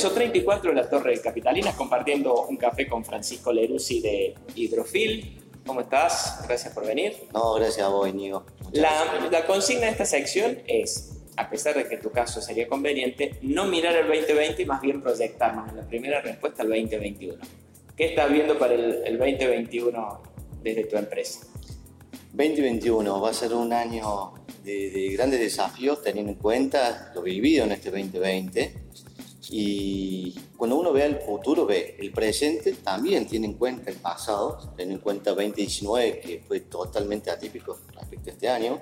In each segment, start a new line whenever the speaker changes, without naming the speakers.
piso 34 de la Torre Capitalina, compartiendo un café con Francisco Leruzzi de Hidrofil. ¿Cómo estás? Gracias por venir.
No, gracias a vos, Nigo.
La, la, consigna de esta sección es, a pesar de que tu caso sería conveniente, no mirar el 2020 y más bien proyectarnos en la primera respuesta al 2021. ¿Qué estás viendo para el, el 2021 desde tu empresa?
2021 va a ser un año de, de, grandes desafíos teniendo en cuenta lo vivido en este 2020 y cuando uno ve el futuro ve el presente también tiene en cuenta el pasado teniendo en cuenta 2019 que fue totalmente atípico respecto a este año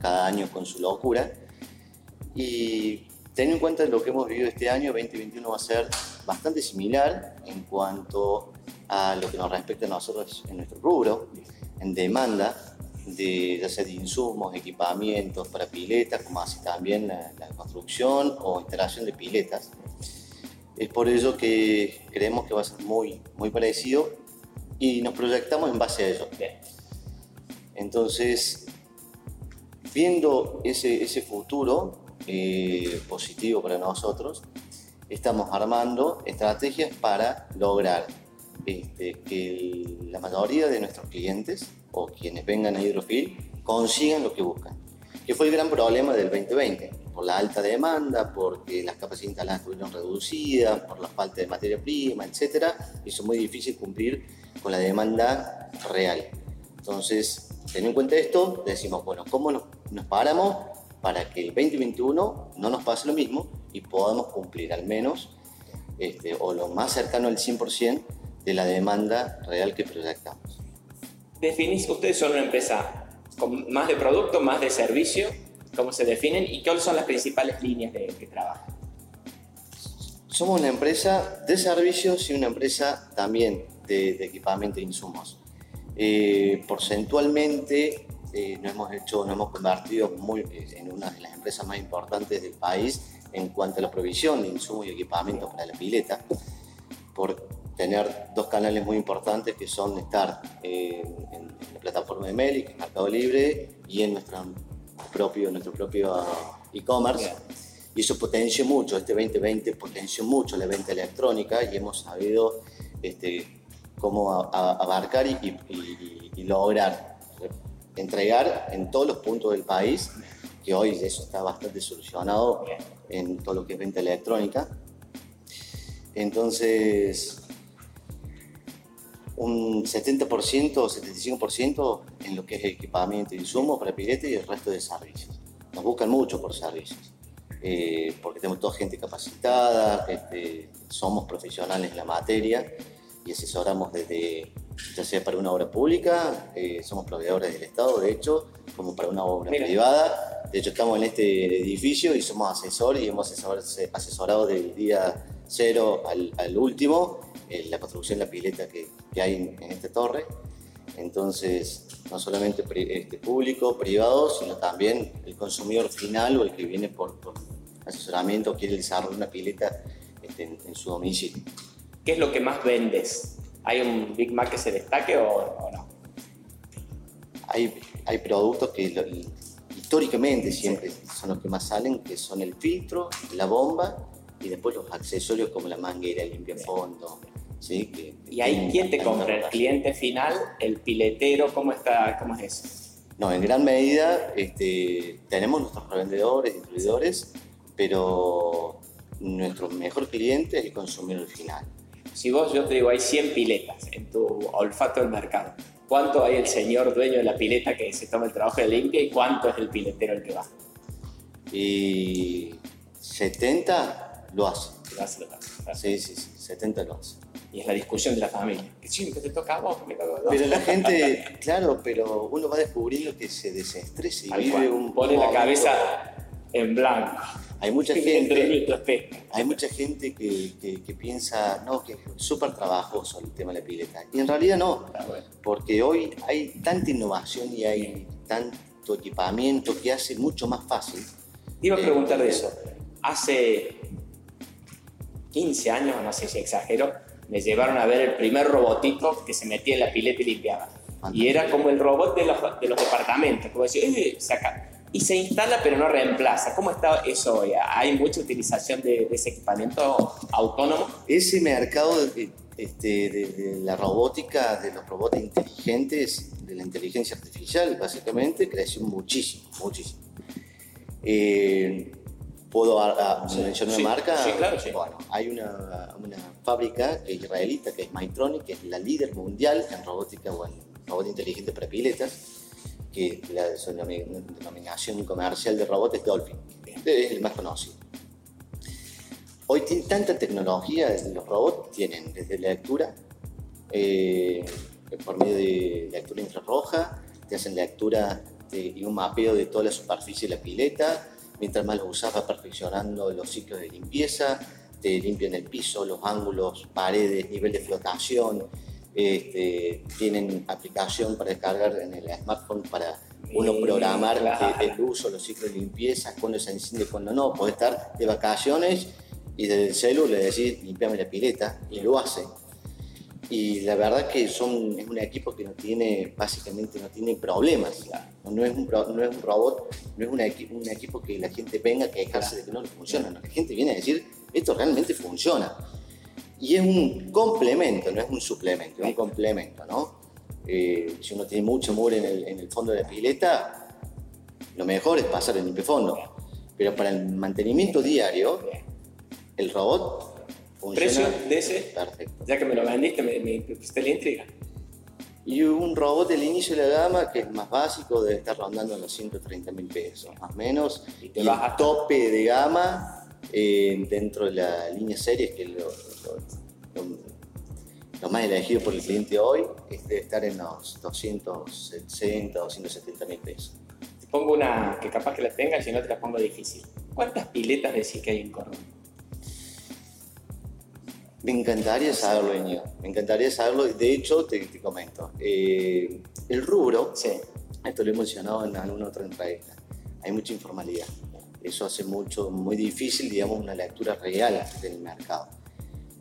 cada año con su locura. Y teniendo en cuenta lo que hemos vivido este año 2021 va a ser bastante similar en cuanto a lo que nos respecta a nosotros en nuestro rubro en demanda de, ya sea de insumos, equipamientos para piletas, como así también la, la, construcción o instalación de piletas. Es por ello que creemos que va a ser muy, muy parecido y nos proyectamos en base a ello. Entonces, viendo ese, ese futuro eh, positivo para nosotros, estamos armando estrategias para lograr este, que la mayoría de nuestros clientes o quienes vengan a Hidrofil consigan lo que buscan. Que fue el gran problema del 2020, por la alta demanda, porque las capacidades instaladas estuvieron reducidas, por la falta de materia prima, etc. Hizo muy difícil cumplir con la demanda real. Entonces, teniendo en cuenta esto, decimos, bueno, ¿cómo nos, paramos para que el 2021 no nos pase lo mismo y podamos cumplir al menos, este, o lo más cercano al 100% de la demanda real que proyectamos?
Definís, ustedes son una empresa con más de producto, más de servicio, ¿cómo se definen y cuáles son las principales líneas de que trabajan?
Somos una empresa de servicios y una empresa también de, de equipamiento e insumos. Eh, porcentualmente eh, nos hemos hecho, nos hemos convertido muy, en una de las empresas más importantes del país en cuanto a la provisión de insumos y equipamiento para la pileta, por tener dos canales muy importantes que son estar en, en la plataforma de Meli, Mercado Libre, y en nuestra propio, nuestro propio e-commerce. Yeah. Y eso potenció mucho, este 2020 potenció mucho la venta electrónica y hemos sabido este, cómo a, a abarcar y, y, y, lograr entregar en todos los puntos del país, que hoy eso está bastante solucionado en todo lo que es venta electrónica. Entonces, un 70% o 75% en lo que es equipamiento e insumos para pilete y el resto de servicios. Nos buscan mucho por servicios, eh, porque tenemos toda gente capacitada, este, somos profesionales en la materia y asesoramos desde, ya sea para una obra pública, eh, somos proveedores del Estado, de hecho, como para una obra Mira. privada. De hecho, estamos en este edificio y somos asesores y hemos asesorado del día cero al, al último eh, la construcción de la pileta que, que hay en, en, esta torre. Entonces, no solamente este, público, privado, sino también el consumidor final o el que viene por, por asesoramiento quiere desarrollar una pileta este, en, en, su domicilio.
¿Qué es lo que más vendes? ¿Hay un Big Mac que se destaque o, o no?
Hay, hay productos que lo, históricamente siempre son los que más salen, que son el filtro, la bomba y después los accesorios como la manguera, el limpiafondo. ¿sí? Que,
¿Y hay quién te compra? ¿El cliente final? ¿El piletero? ¿Cómo, está, cómo es eso?
No, en gran medida este, tenemos nuestros revendedores, distribuidores, pero nuestro mejor cliente es el consumidor final.
Si vos, yo te digo, hay 100 piletas en tu olfato del mercado, ¿cuánto hay el señor dueño de la pileta que se toma el trabajo de limpia y cuánto es el piletero el que va?
Y 70 lo hace.
Lo hace, lo hace.
Sí, sí, sí, 70 lo hace.
Y es la discusión de la familia. Que siempre te toca a vos, me toca a vos.
Pero la gente, claro, pero uno va descubriendo que se desestresa y vive
cual.
un
Pone la cabeza en blanco.
Hay mucha gente, hay mucha gente que, que- que piensa, no, que es súper trabajoso el tema de la pileta. Y en realidad no,
bueno.
porque hoy hay tanta innovación y hay tanto equipamiento que hace mucho más fácil.
Te iba a
Eh,
preguntar de eso. Hace 15 años, no sé si exagero, me llevaron a ver el primer robotito que se metía en la pileta y limpiaba. Y era como el robot de los, de los departamentos, como decir, eh, saca. y se instala pero no reemplaza. ¿Cómo está eso hoy? ¿Hay mucha utilización de, ese equipamiento autónomo?
Ese mercado de, este, de, la robótica, de los robots inteligentes, de la inteligencia artificial, básicamente, creció muchísimo, muchísimo. Eh, ¿Puedo mencionar una marca?
Sí, claro, sí.
Bueno, hay una, una fábrica israelita que es Mytronic, que es la líder mundial en robótica o en robot inteligente para piletas que la denominación comercial de robot es Dolphin, es el más conocido. Hoy tiene tanta tecnología, los robots tienen desde la lectura, eh, por medio de lectura infrarroja, te hacen lectura y un mapeo de toda la superficie de la pileta, mientras más lo usas va perfeccionando los ciclos de limpieza, te limpian el piso, los ángulos, paredes, nivel de flotación, este, tienen aplicación para descargar en el smartphone para uno programar el, uso, los ciclos de limpieza, cuando se enciende, cuando no. Puede estar de vacaciones y desde el celular le decís, limpiame la pileta, y lo hace. Y la verdad que es un equipo que no tiene, básicamente no tiene problemas. No, es un, no es un robot, no es un equipo que la gente venga a quejarse de que no le funciona. la gente viene a decir, esto realmente funciona y es un complemento, no es un suplemento, es un complemento, ¿no? Eh, si uno tiene mucho muro en el, fondo de la pileta, lo mejor es pasar el fondo. Pero para el mantenimiento diario, el robot funciona.
¿Precio de ese?
Perfecto.
Ya que me lo vendiste, me, me, me la intriga.
Y un robot del inicio de la gama, que es más básico, debe estar rondando en los 130 mil pesos, más o menos. Y, te y el tope de gama eh, dentro de la línea series, que lo, lo, más elegido por el cliente hoy, es debe estar en los 260, 270 mil pesos.
Te pongo una que capaz que la tengas y no te la pongo difícil. ¿Cuántas piletas decís que hay en Córdoba?
Me encantaría saberlo, Iñigo. Me encantaría saberlo. De hecho, te, te comento. Eh, el rubro, sí. esto lo he mencionado en alguna otra entrevista, hay mucha informalidad. Eso hace mucho, muy difícil, digamos, una lectura real del mercado.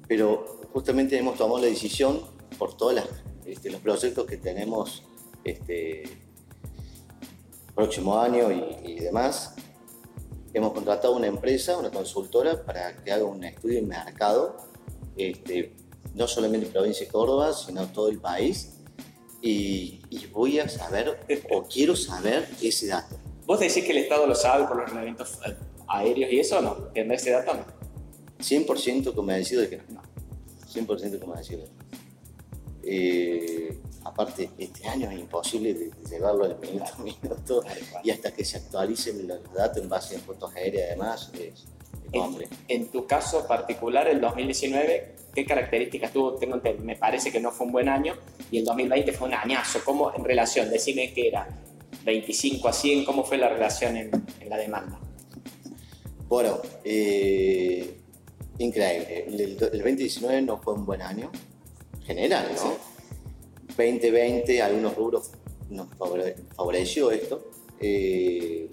Pero justamente hemos tomado la decisión por todos este, los proyectos que tenemos este próximo año y, demás. Hemos contratado una empresa, una consultora, para que haga un estudio de mercado, este, no solamente en provincia de Córdoba, sino todo el país. Y, y voy a saber, o quiero saber ese dato.
¿Vos decís que el Estado lo sabe por los eventos aéreos y eso o no? ¿Tendrá ese dato o no?
100% convencido de que no. 100% convencido. Eh, aparte, este año es imposible de, llevarlo al minuto a minuto y hasta que se actualicen los datos en base a fotos aéreas además es,
hombre. En, tu caso particular, el 2019, ¿qué características tuvo? Tengo, me parece que no fue un buen año y el 2020 fue un añazo. ¿Cómo en relación? Decime que era 25 a 100, ¿cómo fue la relación en, la demanda?
Bueno, eh, increíble. El, 2019 no fue un buen año, general, ¿no? 2020, algunos rubros nos favoreció esto, eh,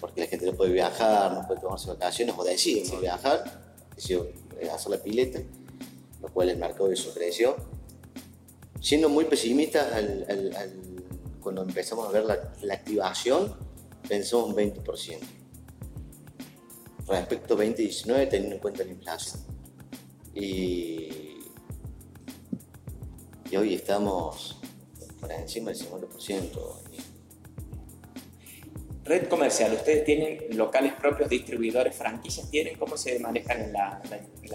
porque la gente no puede viajar, no puede tomarse vacaciones o decide no viajar, decidió eh, hacer la pileta, lo cual el mercado de eso creció. Siendo muy pesimistas al cuando empezamos a ver la, activación, pensamos un 20%. Respecto a 2019, teniendo en cuenta la inflación. Y, y hoy estamos por encima del 50%.
Red comercial, ¿ustedes tienen locales propios, distribuidores, franquicias? ¿Tienen? ¿Cómo se manejan en la,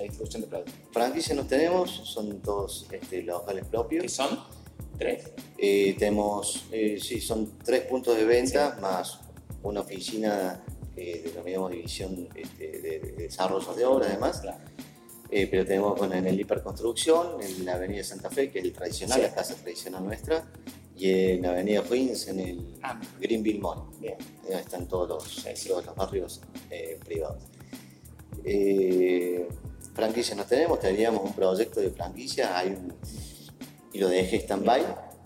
distribución de productos?
Franquicias no tenemos, son todos este, locales propios.
¿Qué son? ¿Tres?
Eh, tenemos, eh, sí, son tres puntos de venta más una oficina que denominamos división este, de, desarrollo de obras además. Eh, pero tenemos en el hiperconstrucción, en la avenida Santa Fe, que es el tradicional, la casa tradicional nuestra, y en avenida Queens, en el ah. Greenville Mall. Bien. Ahí están todos los, los barrios privados. franquicias no tenemos, tendríamos un proyecto de franquicia, hay un y lo dejé stand-by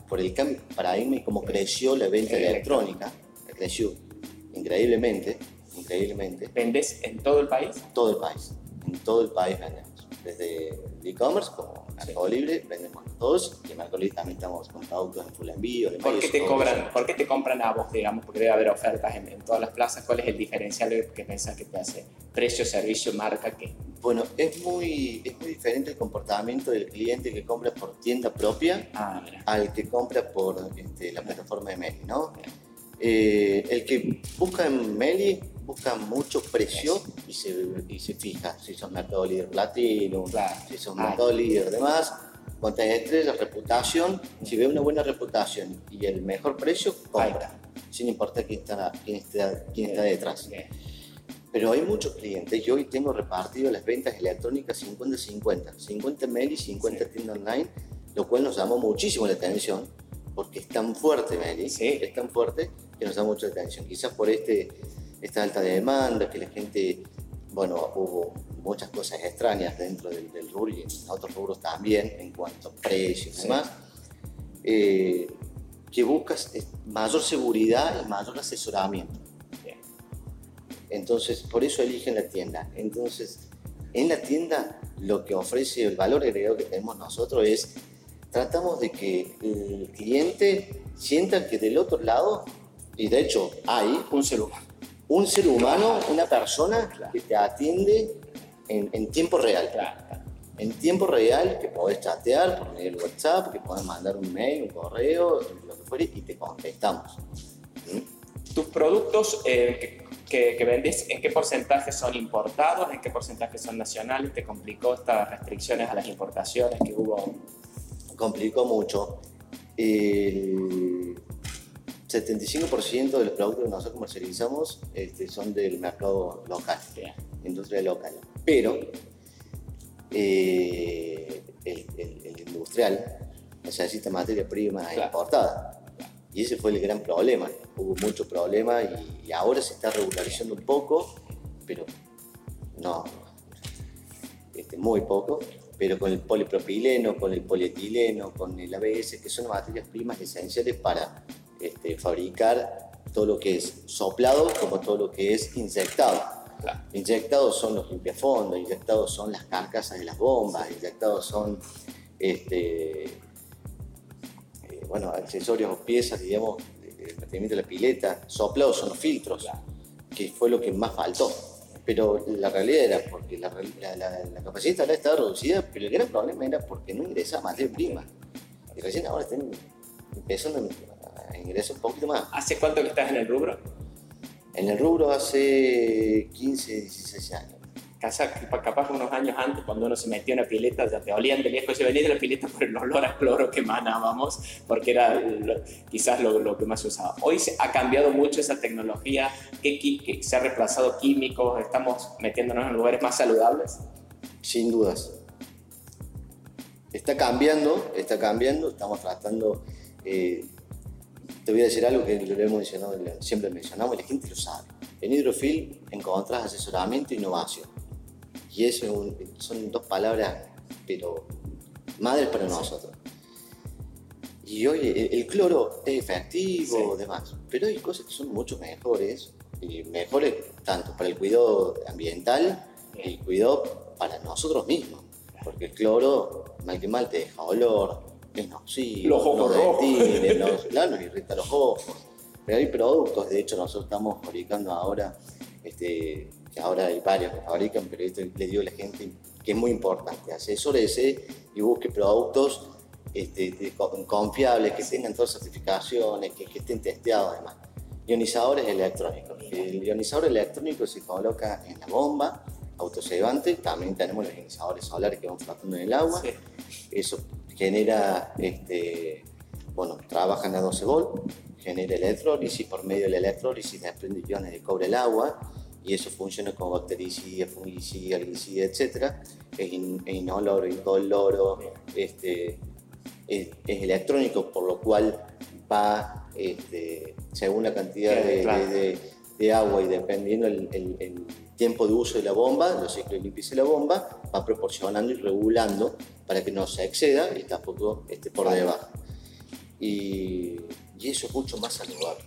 por el cambio paradigma y cómo creció la venta electrónica. Creció increíblemente, increíblemente.
¿Vendes en todo el país?
Todo el país, en todo el país vendemos. Desde e-commerce como Mercado Libre vendemos todos y en Mercado Libre también estamos con productos en full envío.
¿Por qué, te cobran, ¿Por qué te compran a vos, digamos? Porque debe haber ofertas en, todas las plazas. ¿Cuál es el diferencial que pensás que te hace? Precio, servicio, marca, ¿qué?
Bueno, es muy, es muy diferente el comportamiento del cliente que compra por tienda propia ah, al que compra por este, la plataforma de Meli, ¿no? Eh, el que busca en Meli busca mucho precio y se, y se fija si son Mercado Líder Platino, si son ah. Mercado Líder demás, cuántas estrellas, reputación, si ve una buena reputación y el mejor precio, compra, sin importar quién está, quién está, quién está detrás. Pero hay muchos clientes, yo hoy tengo repartido las ventas electrónicas 50-50, 50 mail y 50 tiendas online, lo cual nos llamó muchísimo la atención, porque es tan fuerte Meli, es tan fuerte que nos da mucha atención. Quizás por este, esta alta demanda, que la gente, bueno, hubo muchas cosas extrañas dentro del, del rubro y en otros rubros también, en cuanto a precios y demás, eh, que buscas mayor seguridad y mayor asesoramiento. Entonces, por eso eligen la tienda. Entonces, en la tienda lo que ofrece el valor agregado que tenemos nosotros es, tratamos de que el cliente sienta que del otro lado, y de hecho hay un humano, un ser humano, una persona que te atiende en, tiempo real. En tiempo real, que podés chatear por medio del WhatsApp, que podés mandar un mail, un correo, lo que fuere, y te contestamos.
¿Mm? Tus productos eh, que, que, vendés, ¿en qué porcentaje son importados? ¿En qué porcentaje son nacionales? ¿Te complicó estas restricciones a las importaciones que hubo?
Complicó mucho. El 75% de los productos que nosotros comercializamos este, son del mercado local, industria local. Pero eh, el, industrial necesita materia prima importada. Y ese fue el gran problema. Hubo mucho problema y, ahora se está regularizando un poco, pero no, este, muy poco. Pero con el polipropileno, con el polietileno, con el ABS, que son materias primas esenciales para este, fabricar todo lo que es soplado como todo lo que es inyectado. Inyectados son los limpiafondos, inyectados son las carcasas de las bombas, inyectados son este, bueno, accesorios o piezas, digamos, de mantenimiento de la pileta, soplados son los filtros, que fue lo que más faltó. Pero la realidad era porque la, capacidad instalada estaba reducida, pero el gran problema era porque no ingresa materia prima. Y recién ahora están empezando a ingresar un poquito más.
¿Hace cuánto que estás en el rubro?
En el rubro hace 15, 16 años
capaz unos años antes, cuando uno se metía en una pileta, ya te olían de lejos, se venía de la pileta por el olor a cloro que emanábamos, porque era quizás lo, que más se usaba. Hoy se, ha cambiado mucho esa tecnología, que, que, se ha reemplazado químicos, estamos metiéndonos en lugares más saludables.
Sin dudas. Está cambiando, está cambiando, estamos tratando... Eh, te voy a decir algo que lo hemos mencionado, siempre mencionamos y la gente lo sabe. En Hidrofil encontrás asesoramiento e innovación y eso son dos palabras, pero madres para nosotros. Y hoy el, cloro es efectivo, y demás, pero hay cosas que son mucho mejores, y mejores tanto para el cuidado ambiental y el cuidado para nosotros mismos. Porque el cloro, mal que mal, te deja olor, es nocivo,
los ojos
rojos. claro, nos irrita los ojos. Pero hay productos, de hecho, nosotros estamos fabricando ahora este, que ahora hay varios que fabrican, pero esto le digo a la gente que es muy importante, asesórese y busque productos este, confiables, que tengan todas certificaciones, que, que estén testeados además. Ionizadores electrónicos. El ionizador electrónico se coloca en la bomba autosevante, también tenemos los ionizadores solares que van flotando en el agua. Eso genera, este, bueno, trabajan a 12 volt, genera electrólisis, por medio de la electrólisis desprende iones de cobre el agua, y eso funciona como bactericida, fungicida, herbicida, etc. Es, in, inoloro, incoloro, este, es, electrónico, por lo cual va, este, según la cantidad de, agua y dependiendo el, tiempo de uso de la bomba, los ciclos de limpieza de la bomba, va proporcionando y regulando para que no se exceda y tampoco esté por debajo. Y, y eso es mucho más saludable.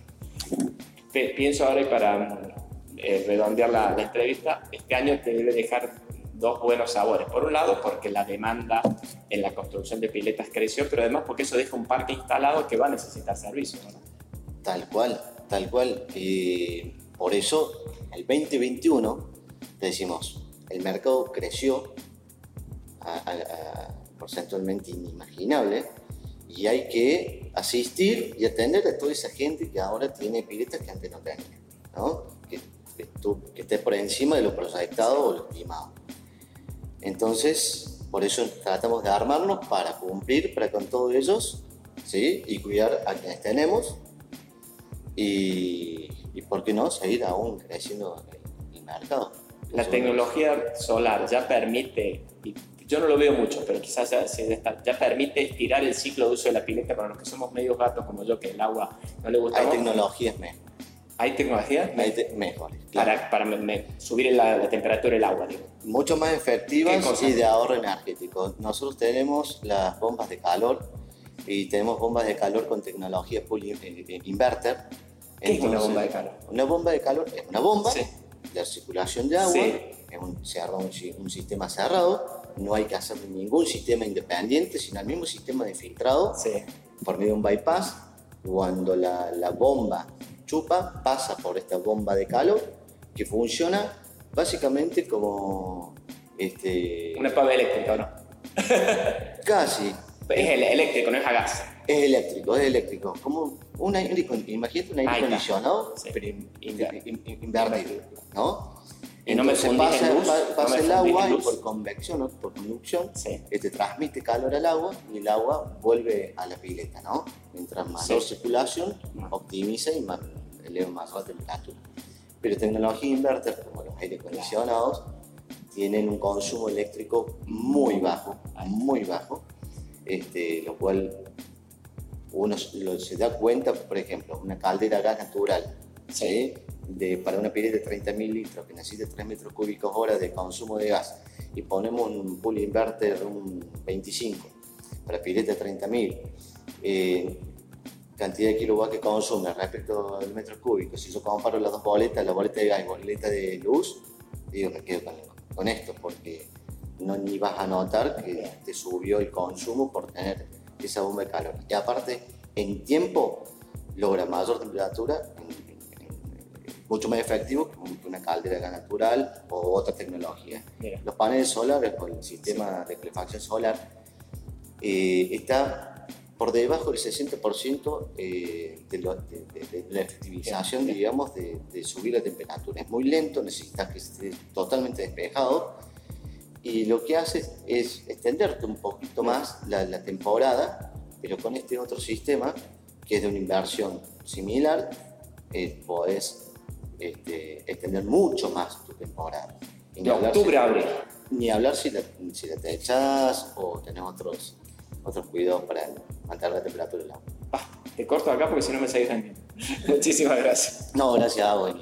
Pienso ahora y para eh, redondear la, entrevista, este año te debe dejar dos buenos sabores. Por un lado, porque la demanda en la construcción de piletas creció, pero además porque eso deja un parque instalado que va a necesitar servicio.
Tal cual, tal cual. Y por eso, el 2021, decimos, el mercado creció porcentualmente inimaginable y hay que asistir y atender a toda esa gente que ahora tiene piletas que antes no tenía, ¿no? Que, esté por encima de lo proyectado o lo estimado. Entonces, por eso tratamos de armarnos para cumplir para con todos ellos ¿sí? y cuidar a quienes tenemos y, y ¿por qué no?, seguir aún creciendo el, mercado.
La tecnología solar ya permite, yo no lo veo mucho, pero quizás ya, ya, permite estirar el ciclo de uso de la pileta para los que somos medios gatos como yo, que el agua no le gusta.
Hay tecnologías mejores.
¿Hay tecnologías?
Hay mejores.
Para, para subir la, temperatura del agua, digo.
Mucho más efectivas y de ahorro energético. Nosotros tenemos las bombas de calor y tenemos bombas de calor con tecnología eh, eh, inverter.
¿Qué es una bomba de calor?
Una bomba de calor es una bomba de circulación de agua, es un, un, sistema cerrado, no hay que hacer ningún sistema independiente, sino el mismo sistema de filtrado por medio de un bypass. Cuando la, la bomba chupa, pasa por esta bomba de calor que funciona básicamente como... Este...
Una pava eléctrica, ¿no?
Casi.
Es eléctrico, no es a gas.
Es eléctrico, es eléctrico. Como un aire, imagínate un aire acondicionado, pero invertido, ¿no?
Y no me
pasa, pasa el agua y por convección o por conducción este, transmite calor al agua y el agua vuelve a la pileta, ¿no? Mientras mayor circulación, optimiza y eleva más la temperatura. Pero tecnología inverter, como los aire acondicionados, tienen un consumo eléctrico muy bajo, muy bajo, este, lo cual uno se da cuenta, por ejemplo, una caldera gas natural, ¿sí? de, para una pileta de 30.000 litros que necesita 3 metros cúbicos hora de consumo de gas y ponemos un pool inverter un 25 para pileta de 30.000, eh, cantidad de kilowatts que consume respecto al metro cúbico, si yo comparo las dos boletas, la boleta de gas y la boleta de luz, digo, me quedo con, con esto porque no ni vas a notar que te subió el consumo por tener esa bomba de calor. Y aparte, en tiempo logra mayor temperatura mucho más efectivo que una caldera natural o otra tecnología. Los paneles solares con el sistema de calefacción solar eh, está por debajo del 60% eh, de, la efectivización, digamos, de, subir la temperatura. Es muy lento, necesitas que esté totalmente despejado y lo que hace es extenderte un poquito más la, la temporada, pero con este otro sistema que es de una inversión similar, eh, podés este, extender mucho más tu temporada.
de octubre a abril.
Ni hablar si la, si la te echas o tenés otros, otros cuidados para mantener la temperatura del agua.
te corto acá porque si no me seguís entendiendo. Muchísimas gracias.
No, gracias a vos.